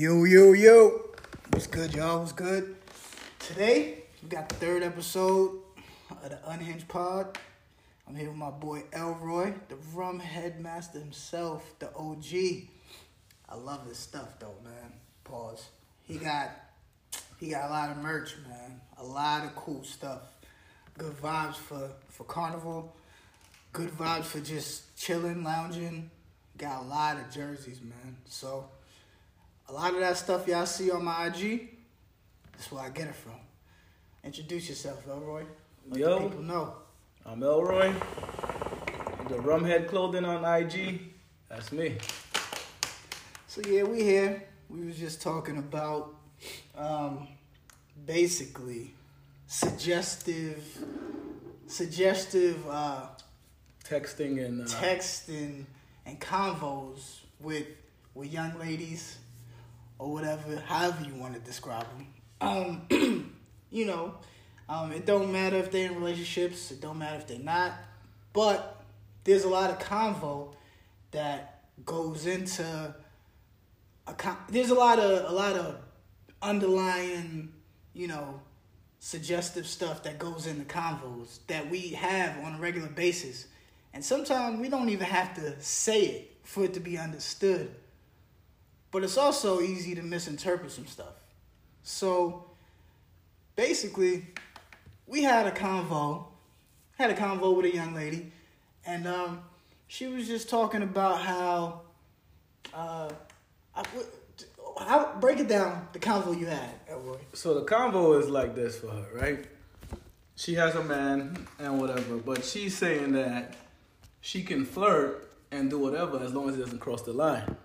Yo, yo, yo. What's good, y'all? What's good? Today, we got the third episode of the Unhinged Pod. I'm here with my boy Elroy, the rum headmaster himself, the OG. I love his stuff though, man. Pause. He got he got a lot of merch, man. A lot of cool stuff. Good vibes for for carnival. Good vibes for just chilling, lounging. Got a lot of jerseys, man. So a lot of that stuff y'all see on my IG, that's where I get it from. Introduce yourself, Elroy. Let Yo. people know. I'm Elroy. The Rumhead Clothing on IG. That's me. So yeah, we here. We was just talking about um, basically suggestive, suggestive uh, Texting and uh, texting and convos with with young ladies or whatever, however you want to describe them. Um, you know, um, it don't matter if they're in relationships. It don't matter if they're not. But there's a lot of convo that goes into a con- there's a lot of a lot of underlying, you know, suggestive stuff that goes into convos that we have on a regular basis. And sometimes we don't even have to say it for it to be understood. But it's also easy to misinterpret some stuff. So basically, we had a convo, had a convo with a young lady, and um, she was just talking about how, uh, I, how break it down the convo you had, so the convo is like this for her, right? She has a man and whatever, but she's saying that she can flirt and do whatever as long as it doesn't cross the line.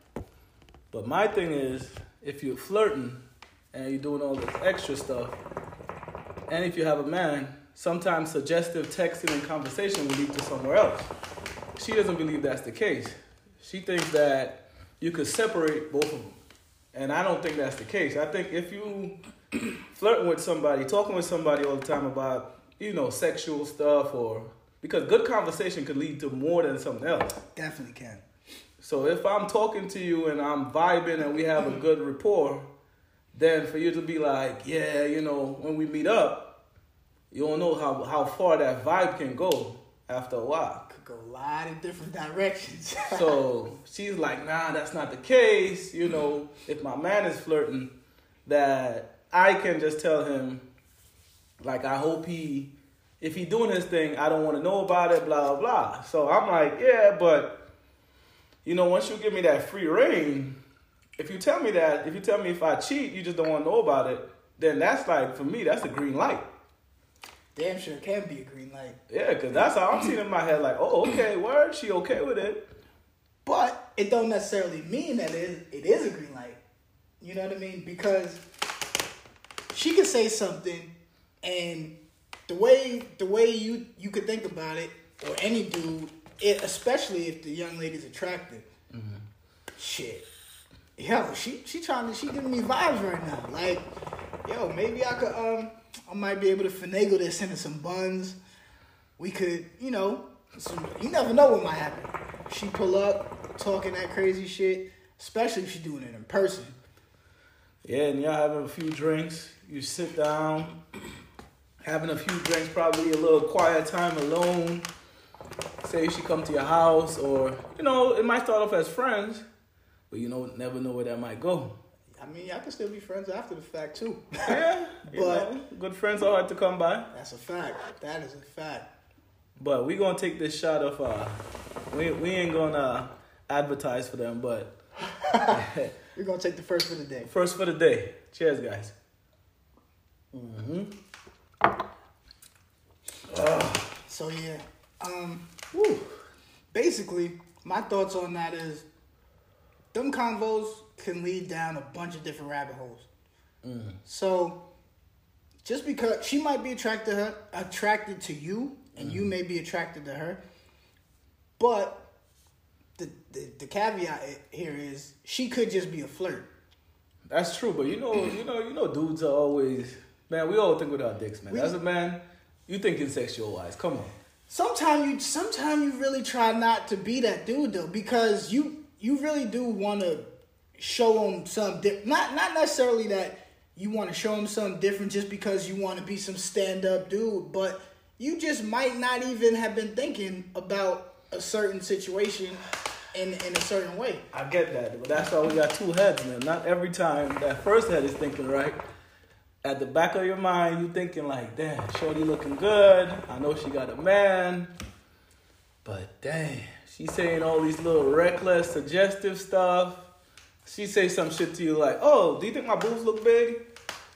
But my thing is, if you're flirting and you're doing all this extra stuff, and if you have a man, sometimes suggestive texting and conversation will lead to somewhere else. She doesn't believe that's the case. She thinks that you could separate both of them. And I don't think that's the case. I think if you flirting with somebody, talking with somebody all the time about, you know, sexual stuff or because good conversation could lead to more than something else. Definitely can. So if I'm talking to you and I'm vibing and we have a mm. good rapport, then for you to be like, yeah, you know, when we meet up, you don't know how, how far that vibe can go after a while. Could go a lot of different directions. So she's like, nah, that's not the case. You know, if my man is flirting, that I can just tell him, like, I hope he, if he doing his thing, I don't want to know about it, blah, blah, blah. So I'm like, yeah, but, you know, once you give me that free reign, if you tell me that, if you tell me if I cheat, you just don't want to know about it, then that's like, for me, that's a green light. Damn sure can be a green light. Yeah, because that's how I'm seeing in my head, like, oh, okay, word, she okay with it. But it don't necessarily mean that it is, it is a green light. You know what I mean? Because she could say something and the way the way you you could think about it, or any dude, it, especially if the young lady's attractive, shit. Yo, she she trying to she giving me vibes right now. Like, yo, maybe I could um I might be able to finagle this into some buns. We could, you know, some, you never know what might happen. She pull up talking that crazy shit, especially if she doing it in person. Yeah, and y'all having a few drinks. You sit down, having a few drinks, probably a little quiet time alone. Say she come to your house, or you know, it might start off as friends, but you know, never know where that might go. I mean, I can still be friends after the fact too. Yeah, But- know, good friends are hard to come by. That's a fact. That is a fact. But we gonna take this shot of uh, we we ain't gonna advertise for them, but We're gonna take the first for the day. first for the day. Cheers, guys. hmm So yeah, um, woo. basically, my thoughts on that is, them convos can lead down a bunch of different rabbit holes. Mm. So, just because she might be attracted to her, attracted to you, and you mm. may be attracted to her, but the, the the caveat here is she could just be a flirt. That's true, but you know, you know, you know, dudes are always man. We all think with our dicks, man. We- As a man, you thinking sexual wise. Come on. Sometimes you sometimes you really try not to be that dude though because you you really do want to show them some di- not not necessarily that you want to show them something different just because you want to be some stand up dude, but you just might not even have been thinking about a certain situation in in a certain way. I get that, but that's why we got two heads, man. Not every time that first head is thinking right. At the back of your mind, you thinking like, damn, Shorty looking good. I know she got a man. But dang, she saying all these little reckless, suggestive stuff. She say some shit to you like, oh, do you think my boobs look big?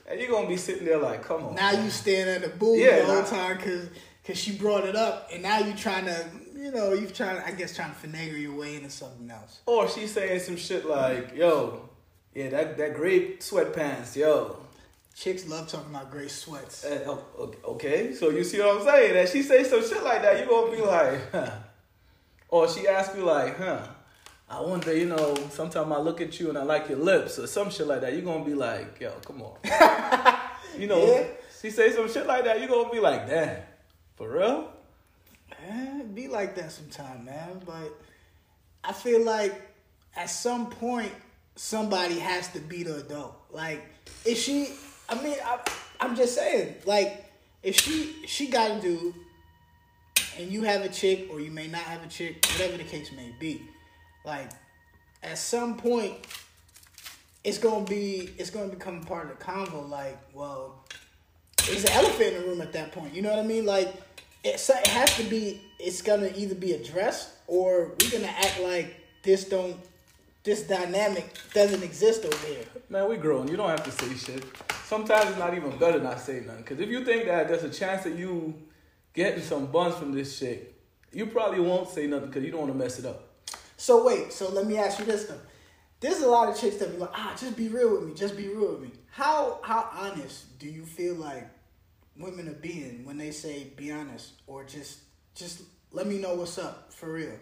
And you're gonna be sitting there like, come on. Now you staring at the boob Yeah, the whole time because cause she brought it up, and now you trying to you know you trying to I guess trying to finagle your way into something else. Or she's saying some shit like, yo, yeah, that, that grape sweatpants, yo. Chicks love talking about gray sweats. Uh, okay, so you see what I'm saying? That she say some shit like that, you gonna be like, huh. Or she ask you like, huh. I wonder, you know, sometimes I look at you and I like your lips or some shit like that. You gonna be like, yo, come on. you know, Yeah. she say some shit like that, you gonna be like, damn, for real? Eh, be like that sometime, man. But I feel like at some point somebody has to be the adult. Like, if she, I mean, I, I'm just saying, like, if she she got a dude, and you have a chick, or you may not have a chick, whatever the case may be, like, at some point, it's gonna be it's gonna become part of the convo. Like, well, there's an elephant in the room at that point. You know what I mean? Like, it's, it has to be. It's gonna either be addressed or we're gonna act like this don't. This dynamic doesn't exist over here. Man, we grown. You don't have to say shit. Sometimes it's not even better not say nothing. Because if you think that there's a chance that you getting some buns from this shit, you probably won't say nothing because you don't want to mess it up. So wait. So let me ask you this though. There's a lot of chicks that be like, ah, just be real with me. Just be real with me. How how honest do you feel like women are being when they say be honest or just just let me know what's up for real?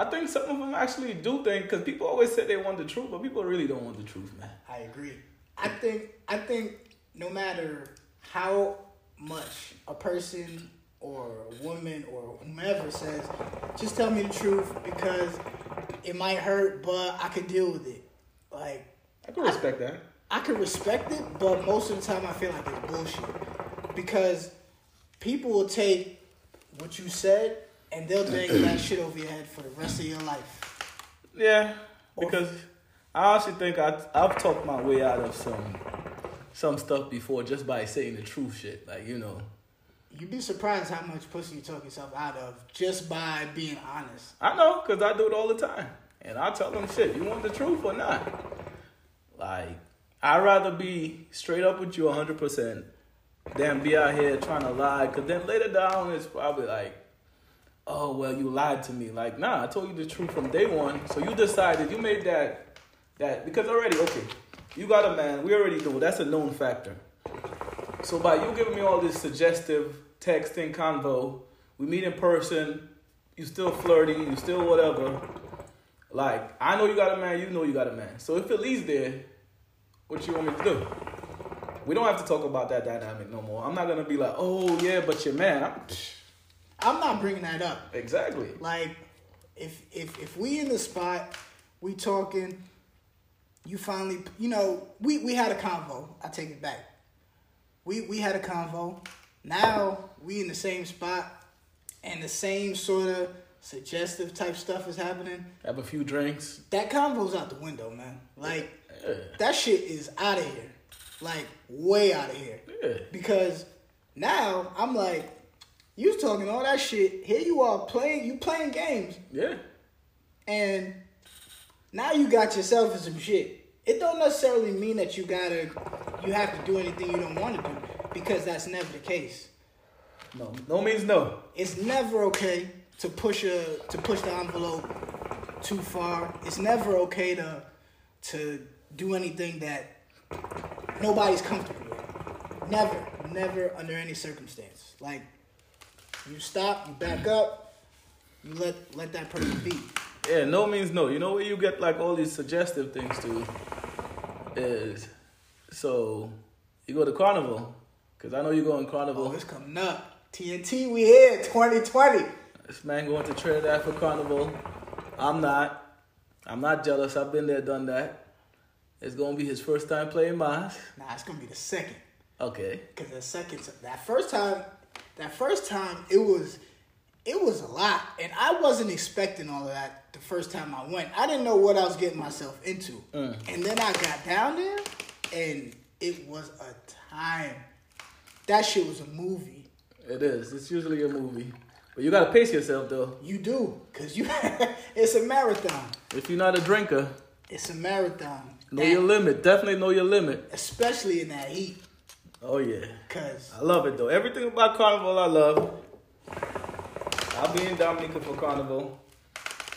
I think some of them actually do think because people always say they want the truth, but people really don't want the truth, man. I agree. I think I think no matter how much a person or a woman or whomever says, just tell me the truth because it might hurt, but I can deal with it. Like I can respect that. I can respect it, but most of the time I feel like it's bullshit because people will take what you said and they'll bang that shit over your head for the rest of your life. Yeah, because I actually think I I've talked my way out of some some stuff before just by saying the truth, shit. Like you know, You'd be surprised how much pussy you talk yourself out of just by being honest. I know because I do it all the time, and I tell them shit. You want the truth or not? Like I'd rather be straight up with you hundred percent than be out here trying to lie. Because then later down it's probably like. Oh well, you lied to me. Like, nah, I told you the truth from day one. So you decided, you made that, that because already, okay, you got a man. We already know that's a known factor. So by you giving me all this suggestive texting convo, we meet in person, you still flirty, you still whatever. Like, I know you got a man, you know you got a man. So if it leaves there, what you want me to do? We don't have to talk about that dynamic no more. I'm not gonna be like, oh yeah, but your man. I'm, I'm not bringing that up. exactly. Like, if if if we in the spot, we talking, you finally, you know, we we had a convo. I take it back. We we had a convo. Now we in the same spot, and the same sort of suggestive type stuff is happening. Have a few drinks. That convo's out the window, man. Like Yeah. that shit is out of here. Like way out of here. Yeah. Because now I'm like, you was talking all that shit. Here you are playing you playing games. Yeah. And now you got yourself in some shit. It don't necessarily mean that you gotta you have to do anything you don't want to do because that's never the case. No, no means no. It's never okay to push a to push the envelope too far. It's never okay to to do anything that nobody's comfortable with. Never, never under any circumstance. Like you stop, you back up, you let let that person be. Yeah, no means no. You know where you get like all these suggestive things to is so you go to carnival because I know you go in carnival. Oh, it's coming up. TNT, we here, 2020. This man going to Trinidad for carnival. I'm not. I'm not jealous. I've been there, done that. It's gonna be his first time playing Mas. Nah, it's gonna be the second. Okay. Cause the second, that first time, that first time, it was, it was a lot, and I wasn't expecting all of that the first time I went. I didn't know what I was getting myself into, Mm. and then I got down there, and it was a time. That shit was a movie. It is. It's usually a movie, but you gotta pace yourself though. You do, cause you, it's a marathon. If you're not a drinker, It's a marathon. know That- your limit. Definitely know your limit. especially in that heat, Oh yeah. cause I love it though. Everything about Carnival I love. I'll be in Dominica for Carnival.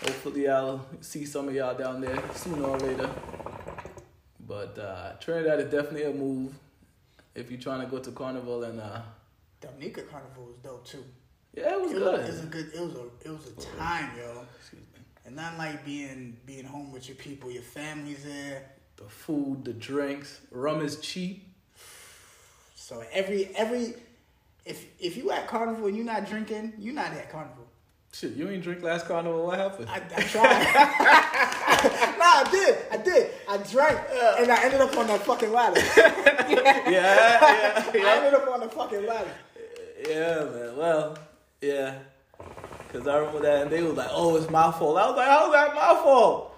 Hopefully I'll see some of y'all down there sooner or later. But uh, Trinidad is definitely a move if you're trying to go to Carnival and uh, Dominica Carnival was dope too. yeah, it was It good. was, it was a good. It was a. It was a time, yo. Excuse me. And not like being being home with your people, your family's there. The food, the drinks, rum is cheap. So every every, if if you at Carnival and you're not drinking, you're not at Carnival. Shit, you ain't drink last Carnival. What happened? I, I tried. nah, I did. I did. I drank, and I ended up on that fucking ladder. yeah, yeah, yeah. I ended up on the fucking ladder. Yeah, man. Well, yeah. Cause I remember that, and they was like, "Oh, it's my fault." I was like, "How's that my fault?"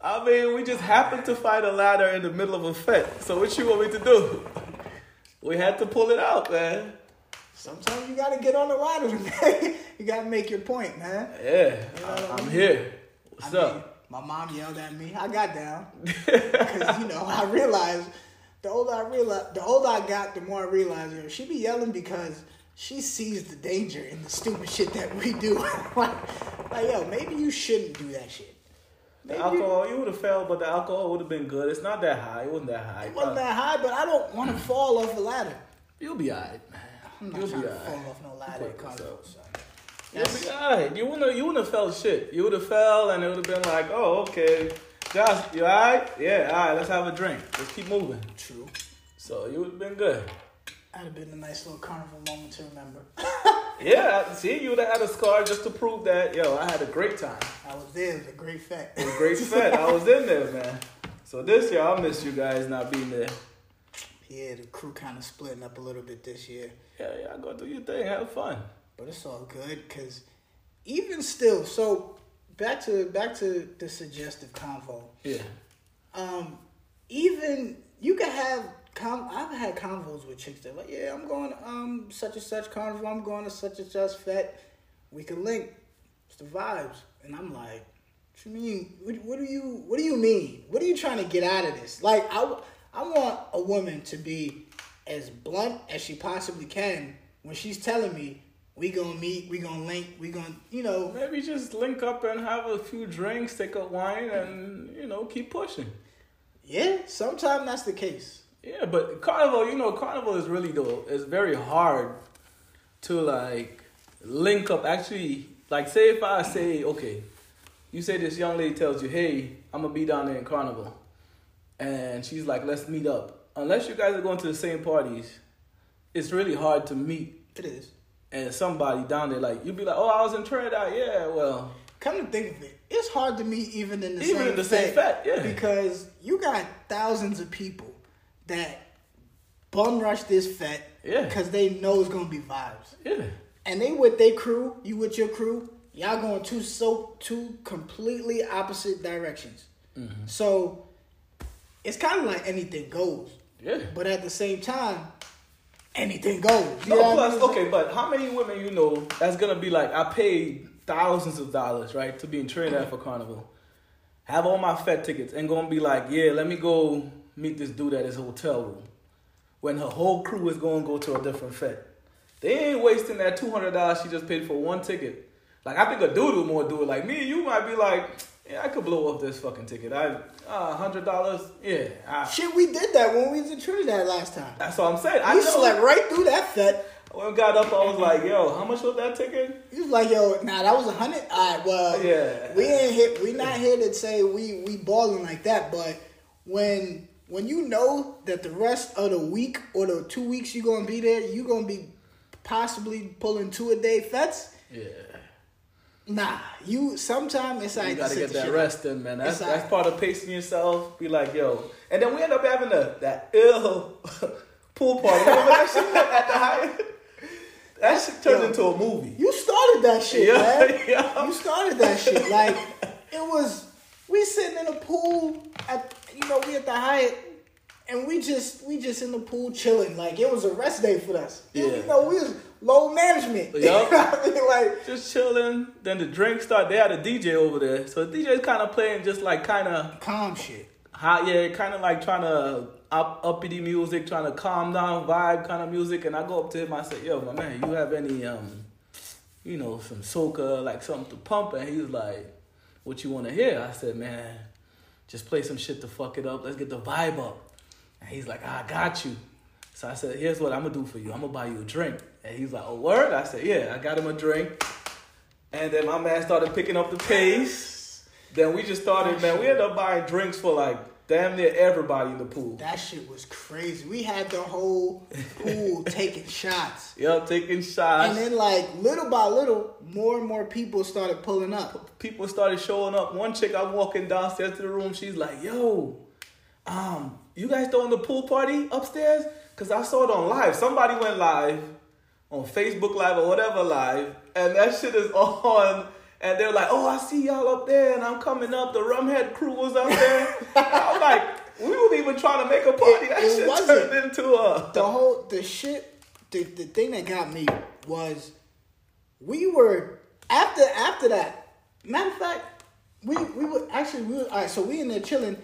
I mean, we just happened to find a ladder in the middle of a fete. So what you want me to do? We had to pull it out, man. Sometimes you gotta get on the ladder. man. you gotta make your point, man. Yeah, You know I I'm mean? here. What's I up? mean, my mom yelled at me. I got down because you know I realized the older I realized, the older I got, the more I realized know, she be yelling because she sees the danger in the stupid shit that we do. like, like, yo, maybe you shouldn't do that shit. The Maybe alcohol, you would have failed, but the alcohol would have been good. It's not that high. It wasn't that high. it wasn't that high, but I don't want to mm. fall off the ladder. You'll be alright, man. I'm not You'll trying be to fall off no ladder at Carnival. So. You'll be alright. You wouldn't. You wouldn't have felt shit. You would have fell, and it would have been like, "Oh, okay, Josh, you alright? Yeah, alright. Let's have a drink. Let's keep moving." true. So you would have been good. That'd have been a nice little carnival moment to remember. Yeah, see, you would have had a scar just to prove that, yo, I had a great time. I was there. It was a great fact. It was a great fete. I was in there, man. So this year, I'll miss you guys not being there. Yeah, the crew kind of splitting up a little bit this year. Yeah, yeah, go do your thing, have fun. But it's all good because even still, so back to back to the suggestive convo. Yeah. Um, even you can have con- I've had convos with chicks that like, yeah, I'm going to um such and such carnival. I'm going to such and such fete. We can link. It's the vibes, and I'm like, what you mean? What, what do you What do you mean? What are you trying to get out of this? Like, I I want a woman to be as blunt as she possibly can when she's telling me we gonna meet, we gonna link, we gonna, you know, Maybe just link up and have a few drinks, take a wine, and, you know, keep pushing. yeah. Sometimes that's the case. Yeah, but carnival, you know, carnival is really though. It's very hard to like link up. Actually, like say if I say, okay, you say this young lady tells you, hey, I'm gonna be down there in carnival, and she's like, let's meet up. Unless you guys are going to the same parties, it's really hard to meet It is. and somebody down there. Like you'd be like, oh, I was in Trinidad. Yeah, well, Come to think of it, it's hard to meet even in the Even same in the same fete, yeah. Because you got thousands of people that bum rush this fete Yeah. because they know it's gonna be vibes. yeah, And they with their crew, you with your crew, y'all going two so two completely opposite directions. Mm-hmm. So it's kind of like anything goes. yeah. But at the same time, anything goes. No, I plus, mean? okay, but how many women you know that's gonna be like, I paid thousands of dollars, right, to be in Trinidad for Carnival, have all my Fete tickets, and gonna be like, yeah, let me go meet this dude at his hotel room, when her whole crew is gonna go to a different Fete. They ain't wasting that two hundred dollars she just paid for one ticket Like I think a dude would more do it. Like me and you might be like, yeah, I could blow up this fucking ticket. I a hundred dollars. Yeah, I, Shit, we did that when we was in Trinidad last time. that's what I'm saying. I We know. slept right through that fete. When I got up, I was like, yo, how much was that ticket? He was like, "Yo, nah, that was a hundred. All right, well, Yeah. we ain't hit. We not here to say we we balling like that. But when when you know that the rest of the week or the two weeks you're gonna be there, you're gonna be possibly pulling two a day fetes. Yeah. Nah, you sometimes it's like You gotta get that rest in, man. That's that's part of pacing yourself. Be like, yo, and then we end up having the that ill pool party. Remember that shit at the Hyatt? That shit turned Yo. into a movie. You started that shit, Yeah, man. yeah. You started that shit. Like it was. We sitting in a pool at you know we at the Hyatt, and we just we just in the pool chilling. Like it was a rest day for us. You- Yeah. You know we was low management. You know I mean? Like Just chilling. Then the drinks start. They had a DJ over there, so the DJ's kind of playing just like kind of calm shit. hot, yeah, kind of like trying to up uppity music, trying to calm down vibe kind of music. And I go up to him, I say, "Yo, my man, you have any um, you know, some soca, like something to pump?" And he's like, "What you want to hear?" I said, "Man, just play some shit to fuck it up. Let's get the vibe up." And he's like, "I got you." So I said, "Here's what I'm gonna do for you. I'm gonna buy you a drink." And he's like, "A word?" I said, "Yeah." I got him a drink. And then my man started picking up the pace. Then we just started, man. We ended up buying drinks for like damn near everybody in the pool. That shit was crazy. We had the whole pool taking shots. Yep, taking shots. And then like little by little, more and more people started pulling up. People started showing up. One chick, I'm walking downstairs to the room. She's like, "Yo, um, you guys throwing the pool party upstairs? Cause I saw it on live. Somebody went live on Facebook Live or whatever live, and that shit is on." And they're like, "Oh, I see y'all up there, and I'm coming up. The Rumhead crew was up there." I'm like, "We weren't even trying to make a party. It- that it shit wasn't. turned into a." the whole the shit the, the thing that got me was we were after after that matter of fact we we were actually we were all right so we in there chilling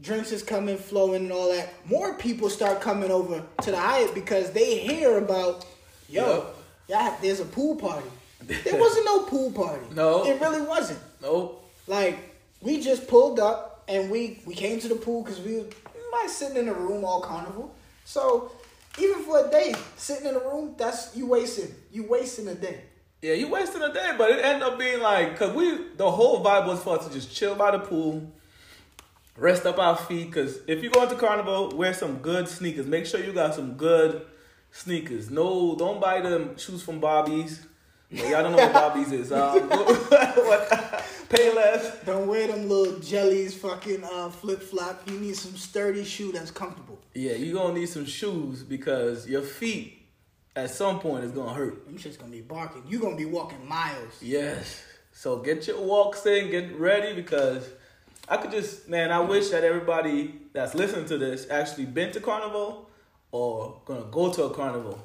drinks is coming flowing and all that more people start coming over to the Hyatt because they hear about yo yeah there's a pool party there wasn't no pool party No. it really wasn't Nope. like we just pulled up and we we came to the pool because we, we might sitting in a room all carnival. So even for a day, sitting in a room, that's you wasting you wasting a day. Yeah, you wasting a day, but it ended up being like, cause we the whole vibe was for us to just chill by the pool, rest up our feet. Cause if you go into carnival, wear some good sneakers. Make sure you got some good sneakers. No, don't buy them shoes from Bobby's. Well, y'all don't know what Bobby's is. Um, what, Payless. Don't wear them little jellies, fucking uh, flip flop. You need some sturdy shoe that's comfortable. Yeah, you gonna need some shoes because your feet at some point is gonna hurt. Them just gonna be barking. You're gonna be walking miles. Yes. So get your walks in, get ready because I could just man, I wish that everybody that's listening to this actually been to carnival or gonna go to a carnival.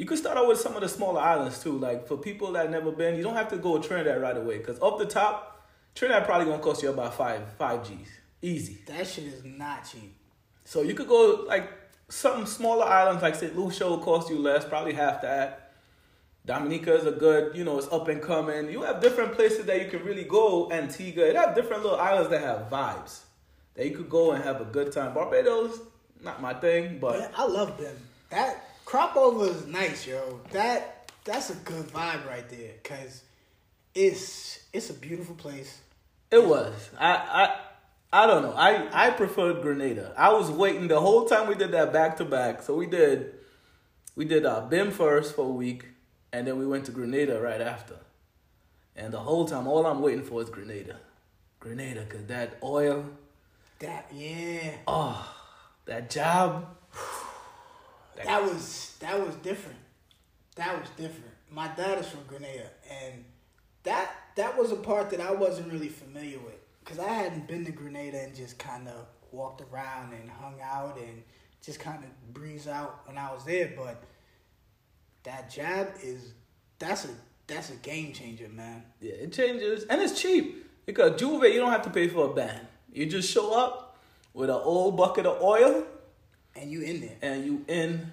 You could start out with some of the smaller islands too. Like for people that never been, you don't have to go to Trinidad right away. Cause up the top, Trinidad probably gonna cost you about five five G's. Easy. That shit is not cheap. So you could go like some smaller islands like St. Lucia will cost you less, probably half that. Dominica is a good, you know, it's up and coming. You have different places that you can really go. Antigua, it have different little islands that have vibes that you could go and have a good time. Barbados, not my thing, but Yeah, I love them. That crop over is nice, yo. That that's a good vibe right there, cause it's it's a beautiful place. it was. I I I don't know. I I preferred Grenada. I was waiting the whole time we did that back to back. So we did we did uh, BIM first for a week, and then we went to Grenada right after. And the whole time, all I'm waiting for is Grenada, Grenada, cause that oil, That yeah, oh, that jab. That was that was different. That was different. My dad is from Grenada, and that that was a part that I wasn't really familiar with, cause I hadn't been to Grenada and just kind of walked around and hung out and just kind of breeze out when I was there. But that jab is that's a that's a game changer, man. Yeah, it changes, and it's cheap because J'ouvert, you don't have to pay for a band. You just show up with an old bucket of oil. And you in there. and you in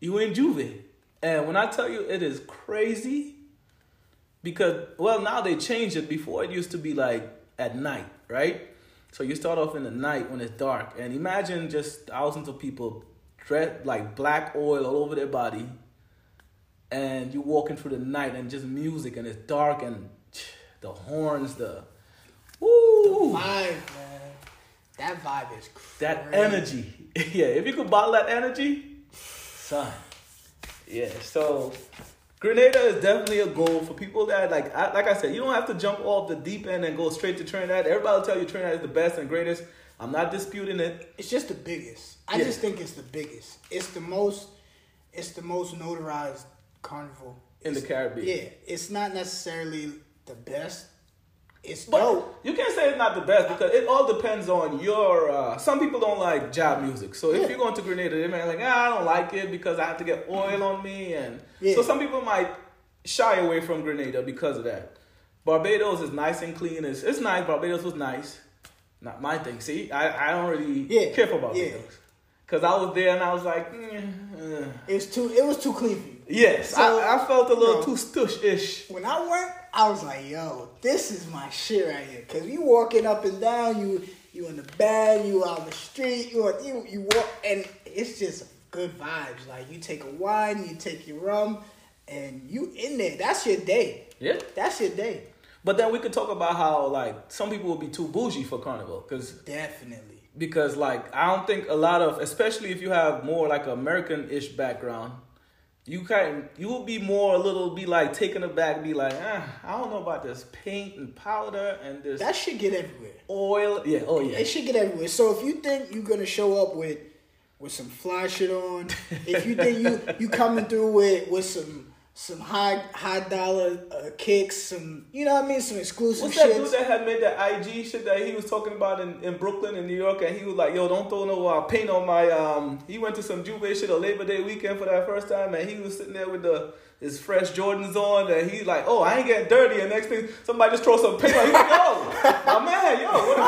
you in J'ouvert. And when I tell you it is crazy, because well now they changed it. Before it used to be like at night, right? So you start off in the night when it's dark, and imagine just thousands of people dressed like black oil all over their body, and you walking through the night and just music and it's dark and the horns, the woo, Vibe, man. That vibe is crazy. that energy. yeah, if you could bottle that energy, son. Yeah, so Grenada is definitely a goal for people that like I, like I said, you don't have to jump off the deep end and go straight to Trinidad. Everybody will tell you Trinidad is the best and greatest. I'm not disputing it. It's just the biggest. I Yeah. just think it's the biggest. It's the most. It's the most notarized carnival In the Caribbean. Yeah, it's not necessarily the best. It's But dope. you can't say it's not the best because it all depends on your. Uh, some people don't like jab music, so if you're going to Grenada, they may like, ah, I don't like it because I have to get oil on me, and Yeah. so some people might shy away from Grenada because of that. Barbados is nice and clean. It's, it's nice. Barbados was nice. Not my thing. See, I, I don't really Yeah. care for Barbados because I was there and I was like, mm, uh. It's too. It was too clean yes, So, I, I felt a little no. too stush ish. When I went, I was like, "Yo, this is my shit right here." Cause you walking up and down, you you in the bed, you out the street, you you you walk, and it's just good vibes. Like you take a wine, you take your rum, and you in there. That's your day. Yeah. That's your day. But then we could talk about how like some people will be too bougie for carnival because Definitely. because like I don't think a lot of especially if you have more like American ish background, you kind you will be more a little be like taken aback, be like, ah, I don't know about this paint and powder and this That should get everywhere. oil. Yeah, oh yeah. It should get everywhere. So if you think you're gonna show up with with some fly shit on, if you think you you coming through with with some some high high dollar uh, kicks, some you know what I mean, some exclusive What's that shit. dude that had made that IG shit that he was talking about in, in Brooklyn in New York and he was like, yo, don't throw no uh, paint on my um he went to some J'ouvert shit a Labor Day weekend for that first time and he was sitting there with the his fresh Jordans on and he's like, Oh, I ain't getting dirty and next thing somebody just throw some paint like, Yo, my man, yo, what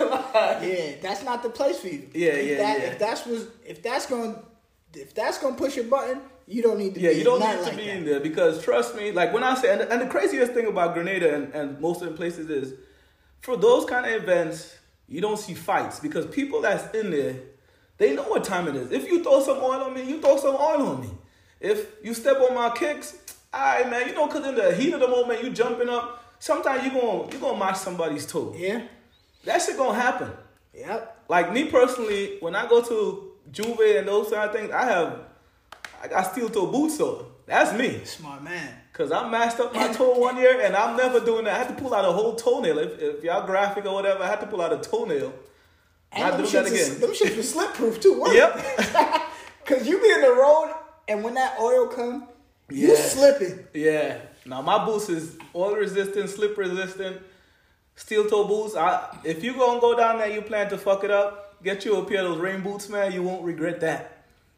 up? yeah, that's not the place for you. Yeah, if yeah, that, yeah. If that's was if that's going if that's gonna push your button, you don't need to. Yeah, be you don't need to like be that. in there because trust me, like when I say, and, and the craziest thing about Grenada and, and most of the places is for those kind of events, you don't see fights because people that's in there, they know what time it is. If you throw some oil on me, you throw some oil on me. If you step on my kicks, alright man, you know, cause in the heat of the moment, you jumping up. Sometimes you're gonna you gonna mash somebody's toe. Yeah. That shit gonna happen. Yep. Like me personally, when I go to Juve and those kind of things, I have I got steel toe boots on. That's me. Smart man. Cause I mashed up my toe one year and I'm never doing that. I had to pull out a whole toenail. If, if y'all graphic or whatever, I had to pull out a toenail. And them do that shits is- again. them shits was slip proof too. weren't Yep. Cause you be in the road and when that oil come, you Yeah. slipping. Yeah. Now my boots is oil resistant, slip resistant, steel toe boots. I if you gonna go down there, you plan to fuck it up. Get you a pair of those rain boots, man. You won't regret that.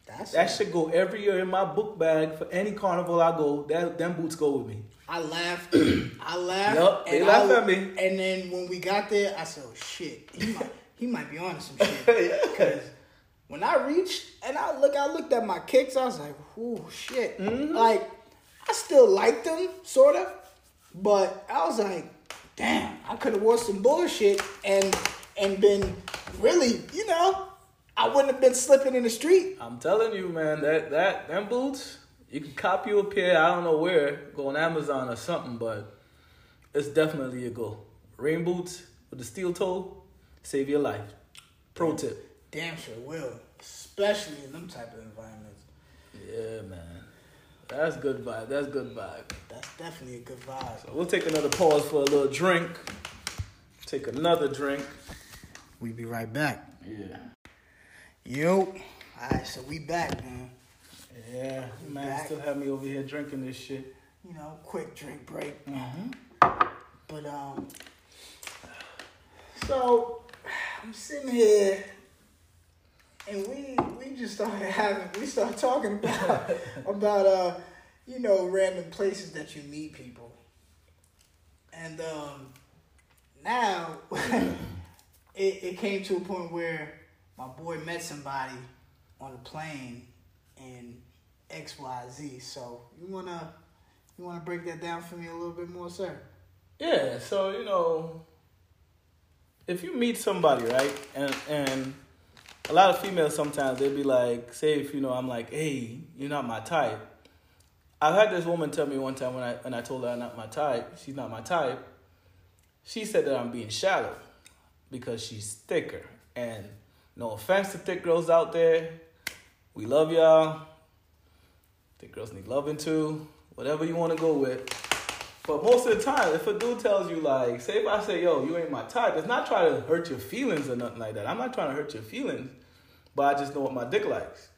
That's That should go every year in my book bag for any carnival I go. That them boots go with me. I laughed. I laughed. Yup, they laughed I- at me. And then when we got there, I said, "Oh shit, he might, he might be on some shit." Because when I reached and I look, I looked at my kicks. I was like, "Oh shit!" Mm-hmm. Like I still liked them, sort of, but I was like, "Damn, I could have wore some bullshit and and been really, you know, I wouldn't have been slipping in the street." I'm telling you, man, that that them boots, you can copy you a pair. I don't know where, go on Amazon or something, but it's definitely a go. Rain boots with the steel toe, save your life. Pro tip. Damn sure will, especially in them type of environments. Yeah, man. That's good vibe. That's good vibe. That's definitely a good vibe. We'll take another pause for a little drink. Take another drink. We'll be right back. Yeah. Yo. Alright, so we back, man. Yeah, man. Back. Still have me over here drinking this shit. You know, quick drink break. Mm-hmm. But um so I'm sitting here and we we just started having we started talking about about uh you know random places that you meet people. And um now it, it came to a point where my boy met somebody on a plane in XYZ. So you wanna You want to break that down for me a little bit more, sir? Yeah, so you know, if you meet somebody, right, and and a lot of females sometimes they'll be like, say if you know I'm like, hey, you're not my type. I've had this woman tell me one time when I when I told her I'm not my type, she's not my type. She said that I'm being shallow because she's thicker. And no offense to thick girls out there, we love y'all. Thick girls need loving too. Whatever you want to go with. But most of the time, if a dude tells you like, say if I say, yo, you ain't my type, it's not trying to hurt your feelings or nothing like that. I'm not trying to hurt your feelings, but I just know what my dick likes.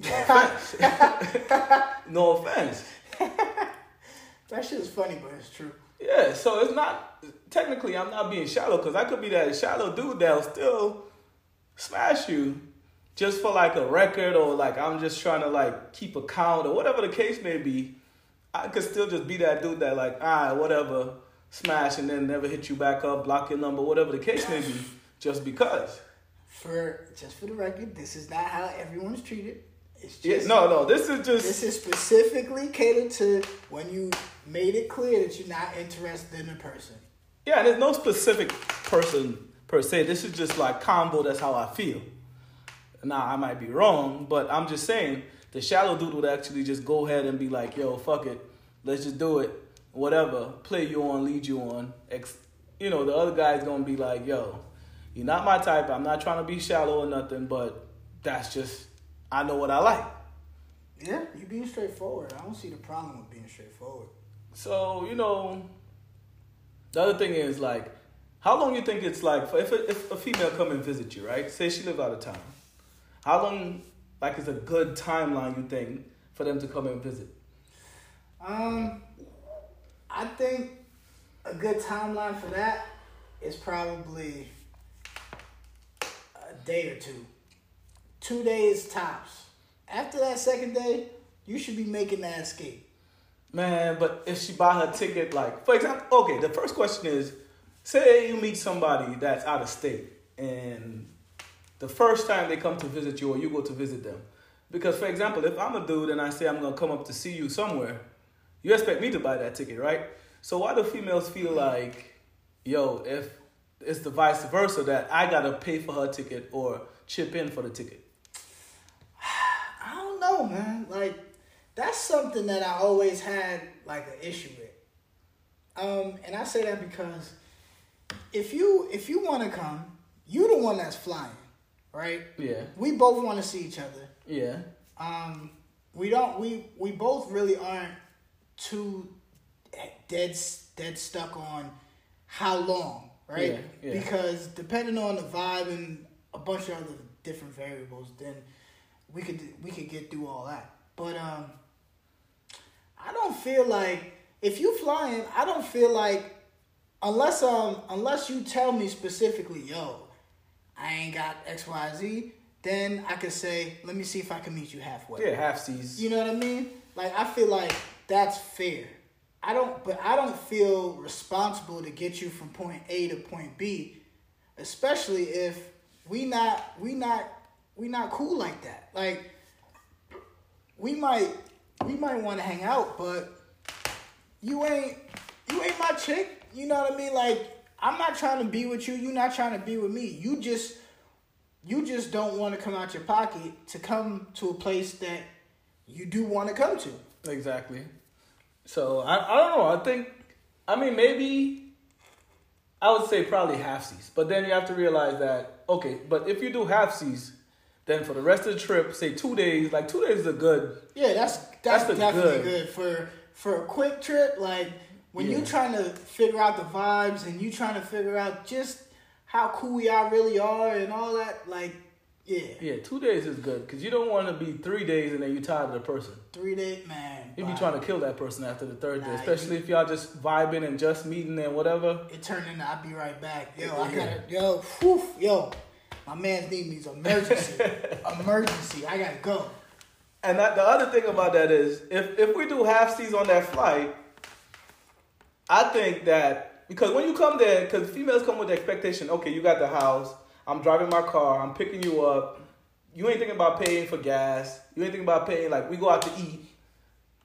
No offense. no offense. That shit is funny, but it's true. Yeah, so it's not technically I'm not being shallow because I could be that shallow dude that'll still smash you just for like a record or like I'm just trying to like keep a count or whatever the case may be. I could still just be that dude that like, ah, whatever, smash and then never hit you back up, block your number, whatever the case may be, just because. For just for the record, this is not how everyone's treated. It's Yeah, just no, no, this is just This is specifically catered to when you made it clear that you're not interested in a person. Yeah, there's no specific person per se. This is just like combo. That's how I feel. Now I might be wrong, but I'm just saying the shallow dude would actually just go ahead and be like, "Yo, fuck it, let's just do it, whatever. Play you on, lead you on." Ex- you know, the other guy's gonna be like, "Yo, you're not my type. I'm not trying to be shallow or nothing, but that's just I know what I like." Yeah, you being straightforward. I don't see the problem with being straightforward. So you know, the other thing is like, how long you think it's like for if a, if a female come and visit you, right? Say she live out of town. How long like is a good timeline you think for them to come and visit? Um, I think a good timeline for that is probably a day or two. Two days tops. After that second day, you should be making that escape. Man, but if she buy her ticket, like for example, okay, the first question is, say you meet somebody that's out of state, and the first time they come to visit you or you go to visit them, because for example, if I'm a dude and I say I'm gonna come up to see you somewhere, you expect me to buy that ticket, right? So why do females feel like, yo, if it's the vice versa that I gotta pay for her ticket or chip in for the ticket? I don't know, man. Like that's something that I always had like an issue with. Um, and I say that because if you if you want to come, you the one that's flying, right? Yeah, We both want to see each other. yeah, Um, we don't. We we both really aren't too dead dead stuck on how long, right? Yeah, yeah. Because depending on the vibe and a bunch of other different variables, then we could we could get through all that. But um, I don't feel like if you flying, I don't feel like unless um unless you tell me specifically, yo, I ain't got X Y Z, then I could say, let me see if I can meet you halfway. yeah, half seas. You know what I mean? Like I feel like that's fair. I don't, but I don't feel responsible to get you from point A to point B, especially if we not we not we not cool like that. Like we might we might want to hang out, but you ain't you ain't my chick. You know what I mean? Like I'm not trying to be with you. You're not trying to be with me. You just you just don't want to come out your pocket to come to a place that you do want to come to. Exactly. So I, I don't know. I think I mean maybe I would say probably half seas. But then you have to realize that okay, but if you do half seas, then for the rest of the trip, say two days, like two days is a good Yeah, that's that's, That's definitely good. good. for for a quick trip. Like when Yeah. you trying to figure out the vibes and you trying to figure out just how cool y'all really are and all that. Like yeah, yeah, two days is good because you don't want to be three days and then you tired of the person. three day man. You be trying to kill that person after the third day, Nah, especially if y'all just vibing and just meeting and whatever. It turned into I'll be right back. Yo, I gotta yo, whew, yo. My man's need me's emergency. emergency. I gotta go. And that, the other thing about that is, if if we do half seas on that flight, I think that because when you come there, because females come with the expectation, okay, you got the house, I'm driving my car, I'm picking you up, you ain't thinking about paying for gas, you ain't thinking about paying like we go out to eat,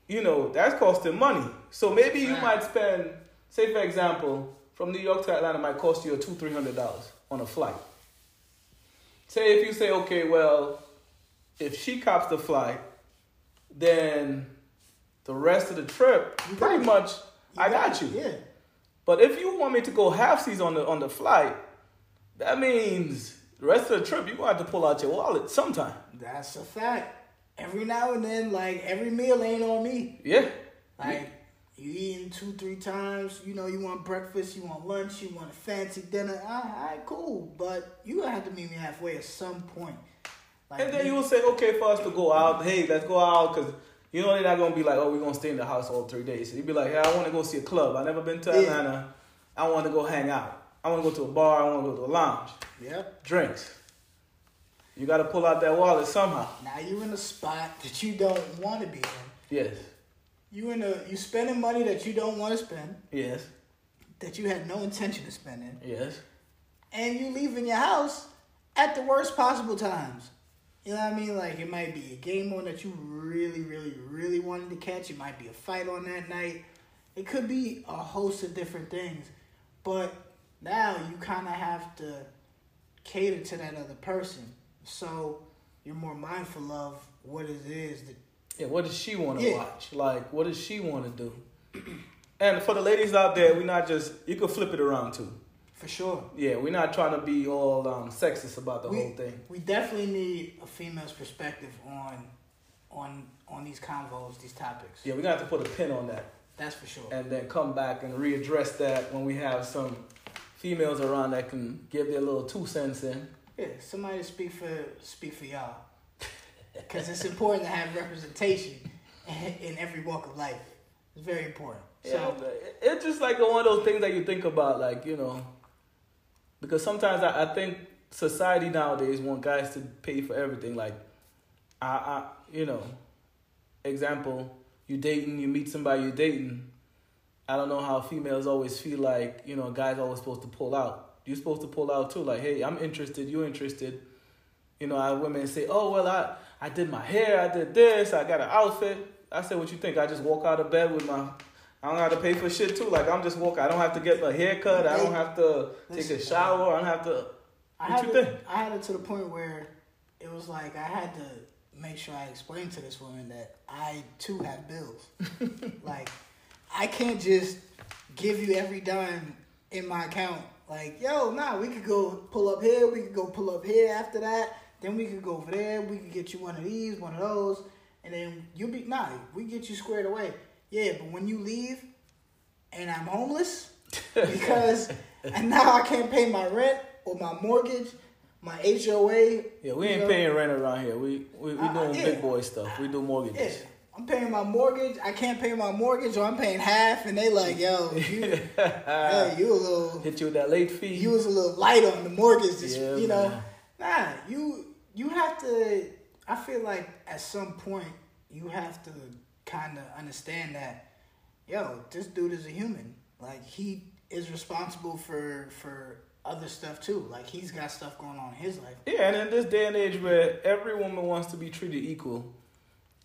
you know, that's costing money. So maybe you Right. might spend, say for example, from New York to Atlanta might cost you a two, three hundred dollars on a flight. Say if you say, okay, well, if she cops the flight, then the rest of the trip, You pretty much, I got you. Yeah. But if you want me to go half seas on the on the flight, that means the rest of the trip you're gonna have to pull out your wallet sometime. That's a fact. Every now and then, like every meal ain't on me. Yeah. Like you eating two, three times. You know, you want breakfast, you want lunch, you want a fancy dinner. Ah, all right, cool. But you gonna have to meet me halfway at some point. Like, And then you will say, okay, for us to go out, hey, let's go out, because you know they're not gonna be like, oh, we're gonna stay in the house all three days. You'd be like, hey, I want to go see a club. I never been to Yeah. Atlanta. I want to go hang out. I want to go to a bar. I want to go to a lounge. Yep. Drinks. You got to pull out that wallet somehow. Now you're in a spot that you don't want to be in. Yes. You in a you spending money that you don't want to spend, Yes. that you had no intention of spending, Yes. and you leaving your house at the worst possible times. You know what I mean? Like it might be a game on that you really, really, really wanted to catch. It might be a fight on that night. It could be a host of different things. But now you kind of have to cater to that other person. So you're more mindful of what it is that Yeah, what does she want to Yeah. watch? Like, what does she want to do? And for the ladies out there, we're not just, you can flip it around too. For sure. Yeah, we're not trying to be all um, sexist about the we, whole thing. We definitely need a female's perspective on on on these convos, these topics. Yeah, we're to have to put a pin on that That's for sure. and then come back and readdress that when we have some females around that can give their little two cents in. Yeah, somebody to speak for speak for y'all, because it's important to have representation in, in every walk of life. It's very important. Yeah, So it's just like one of those things that you think about, like you know, because sometimes I, I think society nowadays want guys to pay for everything. Like, I, I, you know, example, you dating, you meet somebody you're dating. I don't know how females always feel like you know, guy's always supposed to pull out. You're supposed to pull out too. Like, hey, I'm interested. You're interested. You know, I women say, oh well, I I did my hair, I did this, I got an outfit. I said, what you think? I just walk out of bed with my I don't have to pay for shit too. Like I'm just walking. I don't have to get my haircut. I don't have to take a shower. I don't have to. I had you it, think? I had it to the point where it was like I had to make sure I explained to this woman that I too have bills. like I can't just give you every dime in my account. Like yo, nah, we could go pull up here. We could go pull up here after that. Then we could go over there. We could get you one of these, one of those, and then you be nah. We get you squared away. Yeah, but when you leave and I'm homeless because and now I can't pay my rent or my mortgage, my HOA. Yeah, we ain't know, paying rent around here. We we, we Uh, doing yeah. big boy stuff. We do Yeah, mortgages. I'm paying my mortgage. I can't pay my mortgage, or I'm paying half, and they like, yo, you, hey, you a little, Hit you with that late fee. you was a little light on the mortgage. This, Yeah, you know, man. nah, you you have to. I feel like at some point you have to kind of understand that, yo, this dude is a human. Like he is responsible for for other stuff too. Like he's got stuff going on in his life. Yeah, and in this day and age where every woman wants to be treated equal,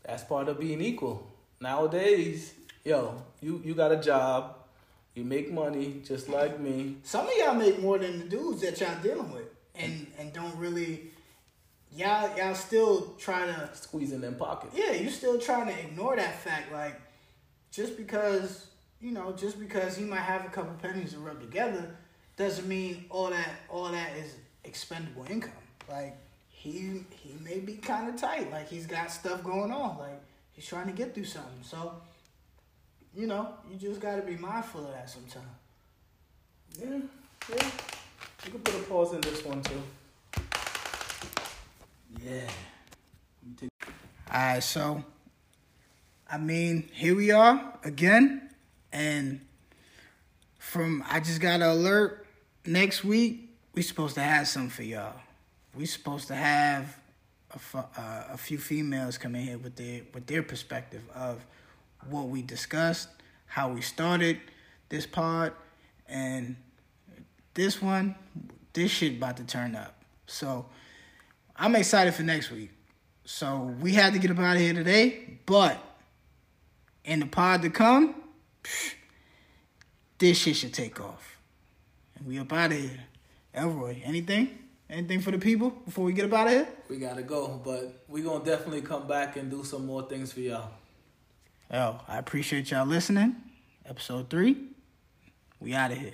that's part of being equal. Nowadays, yo, you you got a job, you make money just like me. Some of y'all make more than the dudes that y'all dealing with, and and don't really. Y'all y'all still trying to squeeze in them pockets. yeah you still trying to ignore that fact like just because you know just because he might have a couple pennies to rub together doesn't mean all that all that is expendable income like he he may be kind of tight like he's got stuff going on like he's trying to get through something so you know you just got to be mindful of that sometimes Yeah, yeah. You can put a pause in this one too. Yeah. Alright, so I mean, here we are again, and from I just got an alert. Next week we supposed to have something for y'all. We supposed to have a, uh, a few females come in here with their with their perspective of what we discussed, how we started this pod, and this one, this shit about to turn up. So I'm excited for next week. So we had to get up out of here today, but in the pod to come, this shit should take off. And we up out of here. Elroy, anything? Anything for the people before we get up out of here? We gotta go, but we gonna definitely come back and do some more things for y'all. Oh, I appreciate y'all listening. Episode three. We out of here.